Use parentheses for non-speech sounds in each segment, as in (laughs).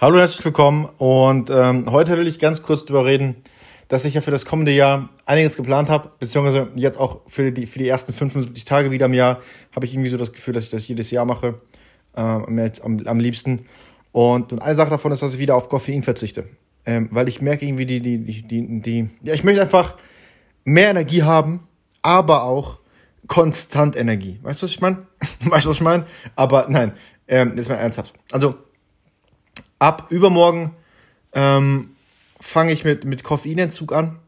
Hallo, herzlich willkommen. Und ähm, heute will ich ganz kurz darüber reden, dass ich ja für das kommende Jahr einiges geplant habe, beziehungsweise jetzt auch für die, für die ersten 75 Tage wieder im Jahr habe ich irgendwie so das Gefühl, dass ich das jedes Jahr mache, ähm, jetzt am, am liebsten. Und, und eine Sache davon ist, dass ich wieder auf Koffein verzichte. Ähm, weil ich merke irgendwie, die, die, die, die, die, ja, ich möchte einfach mehr Energie haben, aber auch konstant Energie. Weißt du, was ich meine? (laughs) weißt du, was ich meine? Aber nein, ähm, jetzt mal ernsthaft. Also, ab übermorgen ähm, fange ich mit, mit Koffeinentzug an.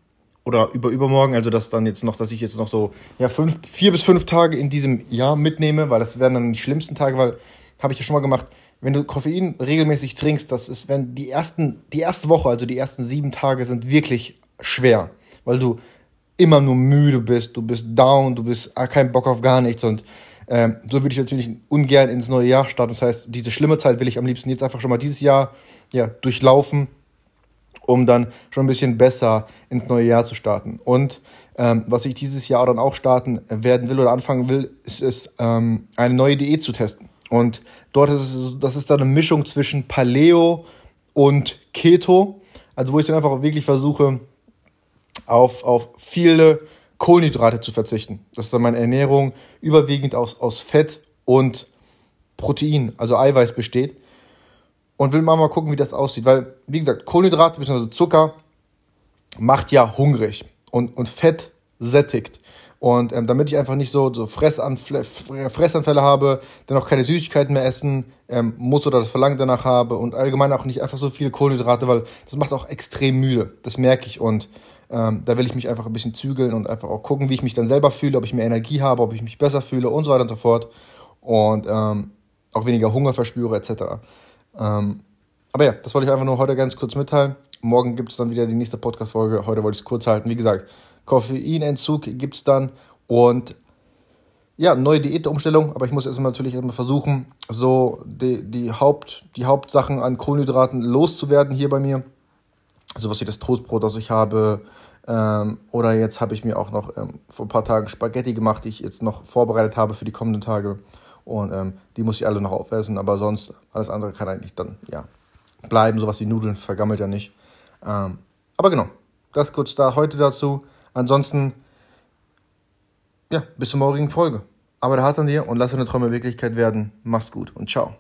Oder über übermorgen, also das dann jetzt noch, dass ich jetzt noch so ja, fünf, vier bis fünf Tage in diesem Jahr mitnehme, weil das werden dann die schlimmsten Tage, weil, habe ich ja schon mal gemacht, wenn du Koffein regelmäßig trinkst, das ist, wenn die ersten, die erste Woche, also die ersten sieben Tage sind wirklich schwer, weil du immer nur müde bist, du bist down, du bist ah, kein Bock auf gar nichts und ähm, so würde ich natürlich ungern ins neue Jahr starten. Das heißt, diese schlimme Zeit will ich am liebsten jetzt einfach schon mal dieses Jahr ja, durchlaufen, um dann schon ein bisschen besser ins neue Jahr zu starten. Und ähm, was ich dieses Jahr dann auch starten werden will oder anfangen will, ist, ist ähm, eine neue Diät zu testen. Und dort ist es, das ist dann eine Mischung zwischen Paleo und Keto. Also wo ich dann einfach wirklich versuche, auf, auf viele Kohlenhydrate zu verzichten. Das ist dann meine Ernährung überwiegend aus, aus Fett und Protein, also Eiweiß besteht. Und will mal, mal gucken, wie das aussieht. Weil, wie gesagt, Kohlenhydrate bzw. Zucker macht ja hungrig und, und Fett sättigt. Und ähm, damit ich einfach nicht so, so Fressanfl Fressanfälle habe, dann auch keine Süßigkeiten mehr essen ähm, muss oder das Verlangen danach habe und allgemein auch nicht einfach so viele Kohlenhydrate, weil das macht auch extrem müde. Das merke ich. Und ähm, da will ich mich einfach ein bisschen zügeln und einfach auch gucken, wie ich mich dann selber fühle, ob ich mehr Energie habe, ob ich mich besser fühle und so weiter und so fort. Und ähm, auch weniger Hunger verspüre etc. Ähm, aber ja, das wollte ich einfach nur heute ganz kurz mitteilen. Morgen gibt es dann wieder die nächste Podcast-Folge. Heute wollte ich es kurz halten. Wie gesagt, Koffeinentzug gibt es dann und ja, neue Diätumstellung, aber ich muss jetzt natürlich erstmal versuchen, so die, die, Haupt, die Hauptsachen an Kohlenhydraten loszuwerden hier bei mir. Sowas wie das Toastbrot, das ich habe, ähm, oder jetzt habe ich mir auch noch ähm, vor ein paar Tagen Spaghetti gemacht, die ich jetzt noch vorbereitet habe für die kommenden Tage. Und ähm, die muss ich alle noch aufessen, aber sonst alles andere kann eigentlich dann ja bleiben. Sowas wie Nudeln vergammelt ja nicht. Ähm, aber genau, das kurz da heute dazu. Ansonsten, ja, bis zur morgigen Folge. Aber der hat an dir und lass deine Träume Wirklichkeit werden. Mach's gut und ciao.